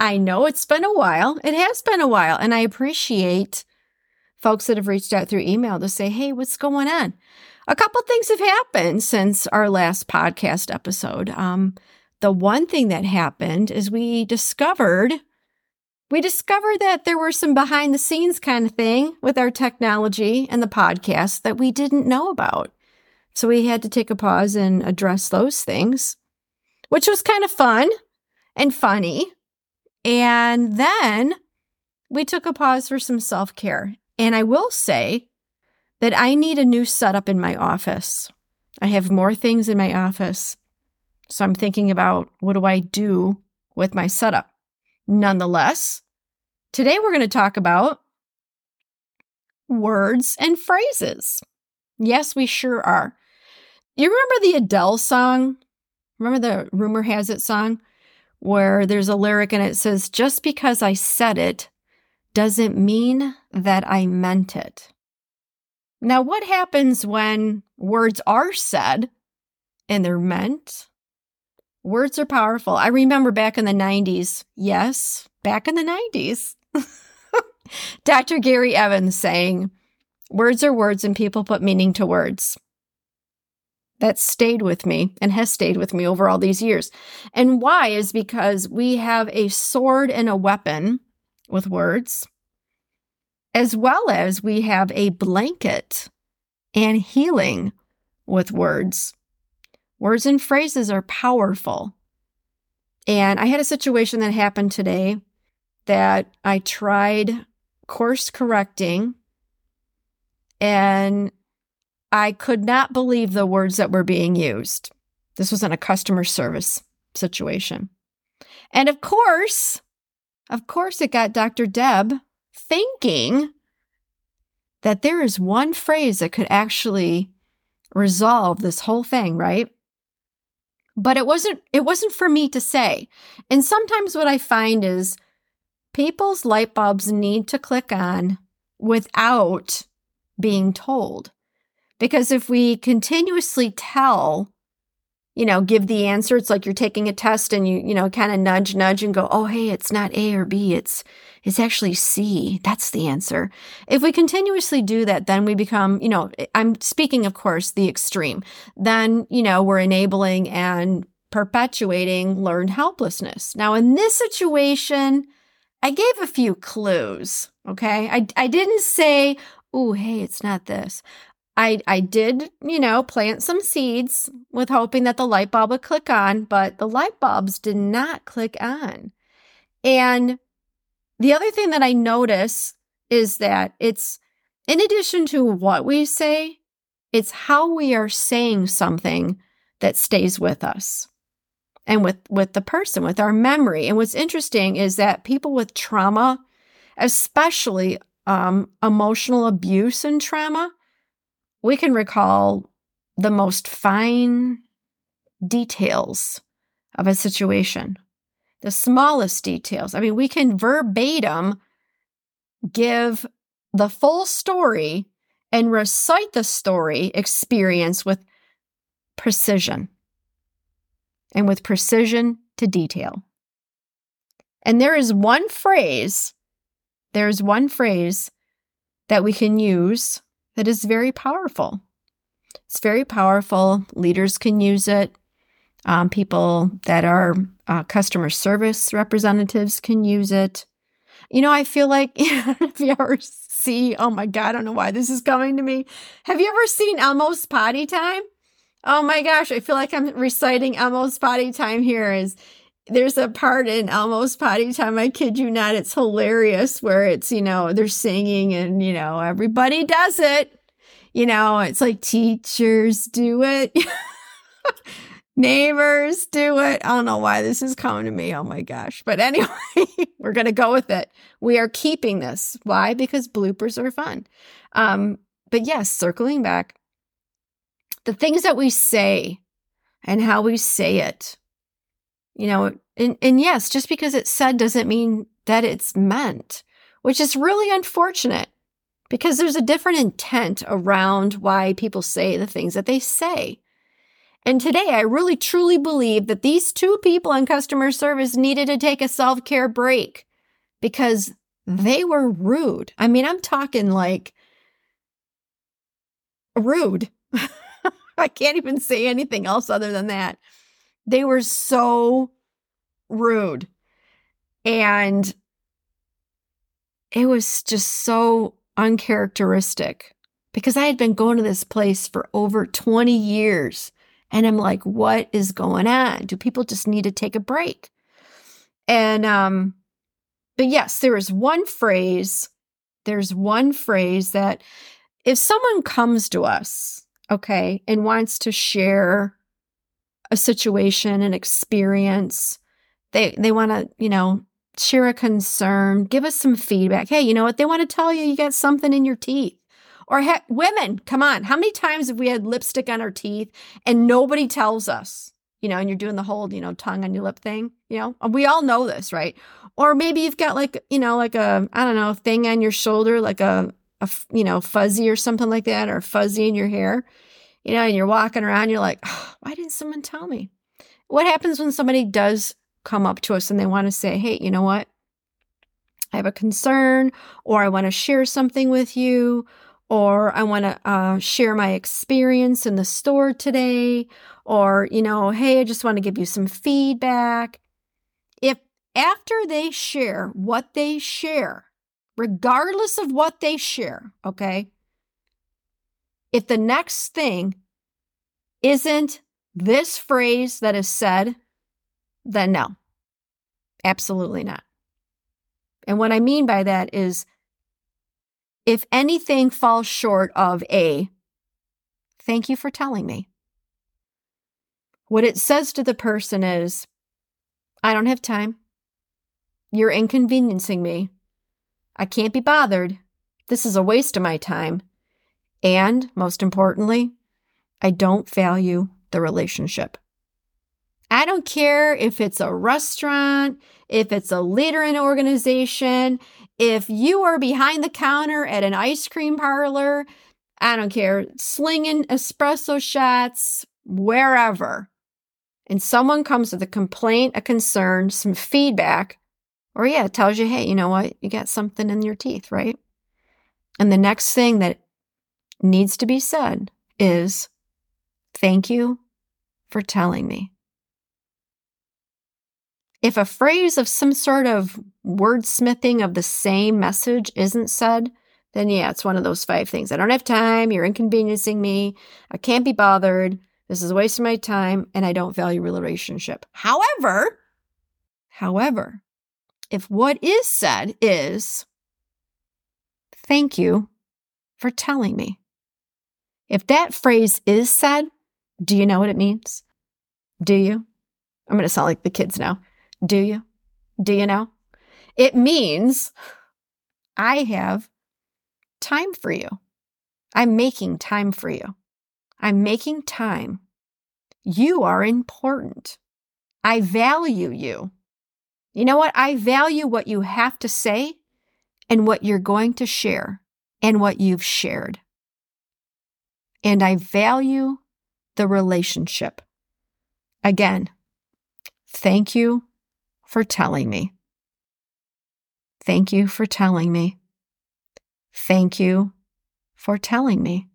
I know it's been a while. It has been a while. And I appreciate folks that have reached out through email to say, hey, what's going on? A couple things have happened since our last podcast episode. Um, the one thing that happened is we discovered we discovered that there were some behind the scenes kind of thing with our technology and the podcast that we didn't know about. So we had to take a pause and address those things, which was kind of fun and funny. And then we took a pause for some self care. And I will say that I need a new setup in my office. I have more things in my office. So I'm thinking about what do I do with my setup? Nonetheless, today we're going to talk about words and phrases. Yes, we sure are. You remember the Adele song? Remember the Rumor Has It song? Where there's a lyric and it says, Just because I said it doesn't mean that I meant it. Now, what happens when words are said and they're meant? Words are powerful. I remember back in the 90s, yes, back in the 90s, Dr. Gary Evans saying, Words are words and people put meaning to words that stayed with me and has stayed with me over all these years. And why is because we have a sword and a weapon with words, as well as we have a blanket and healing with words. Words and phrases are powerful. And I had a situation that happened today that I tried course correcting and I could not believe the words that were being used. This was in a customer service situation. And of course, of course, it got Dr. Deb thinking that there is one phrase that could actually resolve this whole thing, right? But it wasn't it wasn't for me to say. And sometimes what I find is people's light bulbs need to click on without being told. Because if we continuously tell, you know, give the answer, it's like you're taking a test and you, you know, kind of nudge, nudge and go, oh, hey, it's not A or B, it's, it's actually C. That's the answer. If we continuously do that, then we become, you know, I'm speaking, of course, the extreme. Then, you know, we're enabling and perpetuating learned helplessness. Now, in this situation, I gave a few clues. Okay. I, I didn't say, oh, hey, it's not this. I I did, you know, plant some seeds with hoping that the light bulb would click on, but the light bulbs did not click on. And the other thing that I notice is that it's in addition to what we say, it's how we are saying something that stays with us and with with the person with our memory and what's interesting is that people with trauma especially um, emotional abuse and trauma we can recall the most fine details of a situation, the smallest details. I mean, we can verbatim give the full story and recite the story experience with precision and with precision to detail. And there is one phrase, there's one phrase that we can use that is very powerful. It's very powerful. Leaders can use it. Um, people that are uh, customer service representatives can use it. You know, I feel like if you ever see, oh my God, I don't know why this is coming to me. Have you ever seen Elmo's potty time? Oh my gosh, I feel like I'm reciting Elmo's potty time here. Is there's a part in Elmo's potty time, I kid you not, it's hilarious where it's, you know, they're singing and, you know, everybody does it. You know, it's like teachers do it. Neighbors do it. I don't know why this is coming to me. Oh my gosh. But anyway, we're going to go with it. We are keeping this. Why? Because bloopers are fun. Um, but yes, circling back, the things that we say and how we say it, you know, and, and yes, just because it's said doesn't mean that it's meant, which is really unfortunate because there's a different intent around why people say the things that they say. And today, I really truly believe that these two people in customer service needed to take a self care break because they were rude. I mean, I'm talking like rude. I can't even say anything else other than that. They were so rude. And it was just so uncharacteristic because I had been going to this place for over 20 years. And I'm like, what is going on? Do people just need to take a break? And, um, but yes, there is one phrase, there's one phrase that if someone comes to us, okay, and wants to share a situation, an experience, they, they want to, you know, share a concern, give us some feedback. Hey, you know what? They want to tell you you got something in your teeth. Or women, come on. How many times have we had lipstick on our teeth and nobody tells us? You know, and you're doing the whole, you know, tongue on your lip thing, you know? We all know this, right? Or maybe you've got like, you know, like a, I don't know, thing on your shoulder, like a, a you know, fuzzy or something like that, or fuzzy in your hair, you know, and you're walking around, you're like, oh, why didn't someone tell me? What happens when somebody does come up to us and they want to say, hey, you know what? I have a concern, or I want to share something with you, or I want to uh, share my experience in the store today, or, you know, hey, I just want to give you some feedback. If after they share what they share, regardless of what they share, okay, if the next thing isn't this phrase that is said, then no, absolutely not. And what I mean by that is if anything falls short of A, thank you for telling me. What it says to the person is, I don't have time. You're inconveniencing me. I can't be bothered. This is a waste of my time. And most importantly, I don't value the relationship. I don't care if it's a restaurant, if it's a leader in an organization, if you are behind the counter at an ice cream parlor, I don't care, slinging espresso shots, wherever, and someone comes with a complaint, a concern, some feedback, or yeah, tells you, hey, you know what, you got something in your teeth, right? And the next thing that needs to be said is, thank you for telling me. If a phrase of some sort of wordsmithing of the same message isn't said, then yeah, it's one of those five things. I don't have time. You're inconveniencing me. I can't be bothered. This is a waste of my time and I don't value relationship. However, however, if what is said is, thank you for telling me. If that phrase is said, do you know what it means? Do you? I'm going to sound like the kids now. Do you? Do you know? It means I have time for you. I'm making time for you. I'm making time. You are important. I value you. You know what? I value what you have to say and what you're going to share and what you've shared. And I value the relationship. Again, thank you for telling me. Thank you for telling me. Thank you for telling me.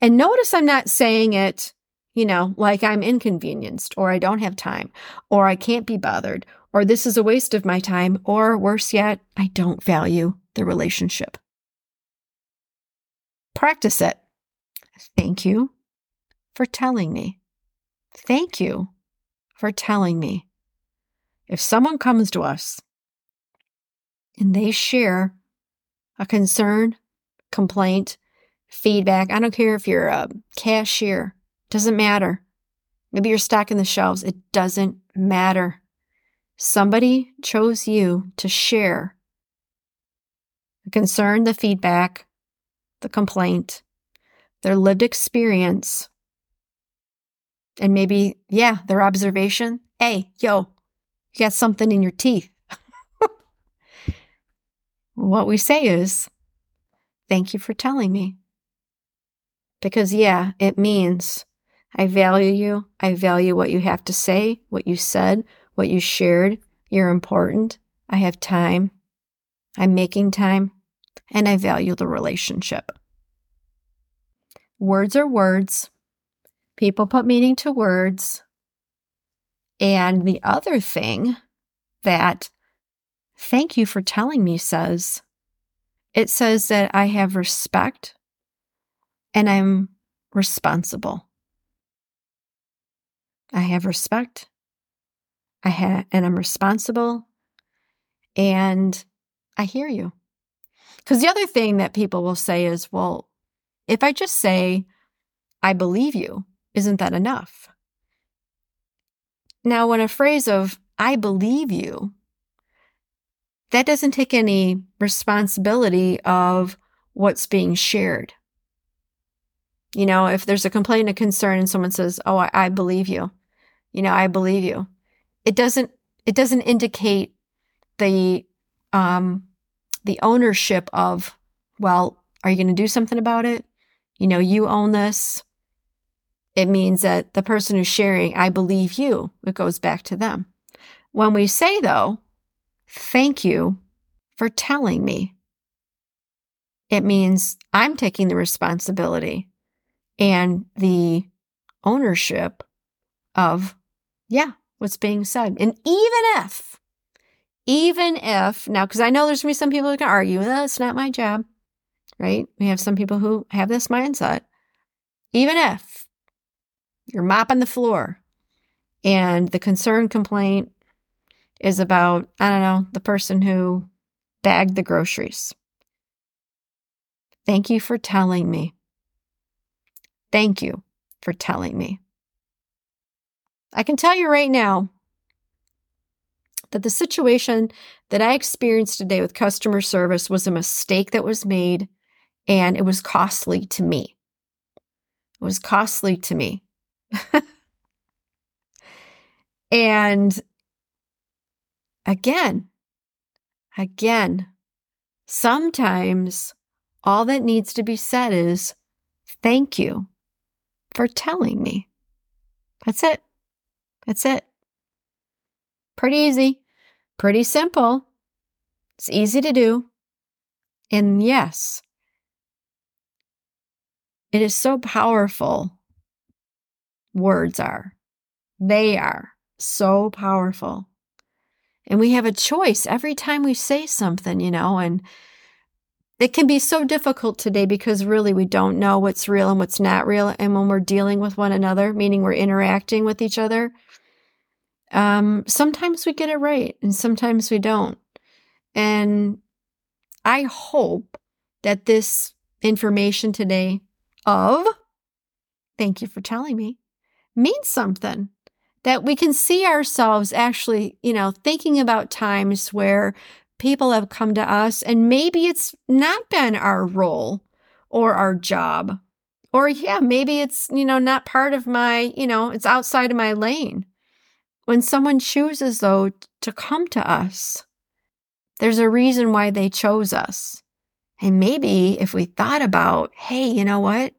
And notice I'm not saying it, you know, like I'm inconvenienced or I don't have time or I can't be bothered or this is a waste of my time or worse yet, I don't value the relationship. Practice it. Thank you for telling me. Thank you for telling me. If someone comes to us and they share a concern, complaint, feedback, I don't care if you're a cashier, doesn't matter. Maybe you're stocking the shelves, it doesn't matter. Somebody chose you to share the concern, the feedback, the complaint, their lived experience, and maybe, yeah, their observation. Hey, yo, you got something in your teeth. what we say is, thank you for telling me. Because, yeah, it means I value you. I value what you have to say, what you said, what you shared. You're important. I have time. I'm making time. And I value the relationship. Words are words. People put meaning to words. And the other thing that thank you for telling me says it says that I have respect and I'm responsible. I have respect. I have and I'm responsible and I hear you. Cuz the other thing that people will say is, well, if I just say I believe you, isn't that enough? Now, when a phrase of I believe you, that doesn't take any responsibility of what's being shared. You know, if there's a complaint, a concern, and someone says, "Oh, I, I believe you," you know, I believe you. It doesn't. It doesn't indicate the um, the ownership of. Well, are you going to do something about it? You know, you own this. It means that the person who's sharing, I believe you. It goes back to them. When we say though, thank you for telling me, it means I'm taking the responsibility and the ownership of, yeah, what's being said. And even if, even if, now, because I know there's going to be some people who can argue, that's not my job, right? We have some people who have this mindset. Even if you're mopping the floor and the concern complaint is about, I don't know, the person who bagged the groceries. Thank you for telling me. Thank you for telling me. I can tell you right now that the situation that I experienced today with customer service was a mistake that was made and it was costly to me. It was costly to me. and again, again, sometimes all that needs to be said is thank you for telling me. That's it. That's it. Pretty easy, pretty simple. It's easy to do. And yes, it is so powerful. Words are. They are so powerful. And we have a choice every time we say something, you know, and it can be so difficult today because really we don't know what's real and what's not real. And when we're dealing with one another, meaning we're interacting with each other, um, sometimes we get it right and sometimes we don't. And I hope that this information today of, thank you for telling me, means something. That we can see ourselves actually, you know, thinking about times where people have come to us and maybe it's not been our role or our job. Or, yeah, maybe it's, you know, not part of my, you know, it's outside of my lane. When someone chooses, though, to come to us, there's a reason why they chose us. And maybe if we thought about, hey, you know what?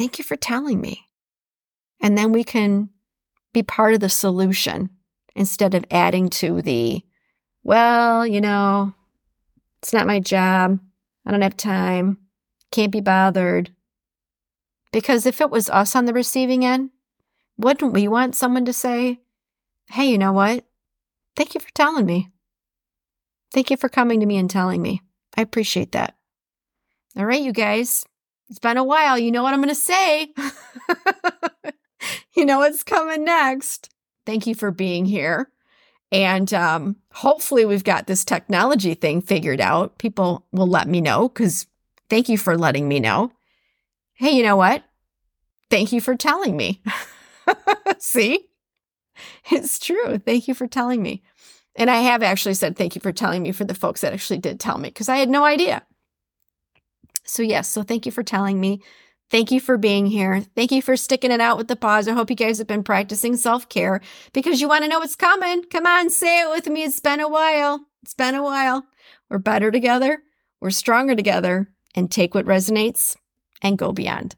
Thank you for telling me. And then we can be part of the solution instead of adding to the, well, you know, it's not my job. I don't have time. Can't be bothered. Because if it was us on the receiving end, wouldn't we want someone to say, hey, you know what? Thank you for telling me. Thank you for coming to me and telling me. I appreciate that. All right, you guys. It's been a while. You know what I'm going to say. you know what's coming next. Thank you for being here. And um, hopefully, we've got this technology thing figured out. People will let me know because thank you for letting me know. Hey, you know what? Thank you for telling me. See? It's true. Thank you for telling me. And I have actually said thank you for telling me for the folks that actually did tell me because I had no idea. So, yes, so thank you for telling me. Thank you for being here. Thank you for sticking it out with the pause. I hope you guys have been practicing self care because you want to know what's coming. Come on, say it with me. It's been a while. It's been a while. We're better together. We're stronger together. And take what resonates and go beyond.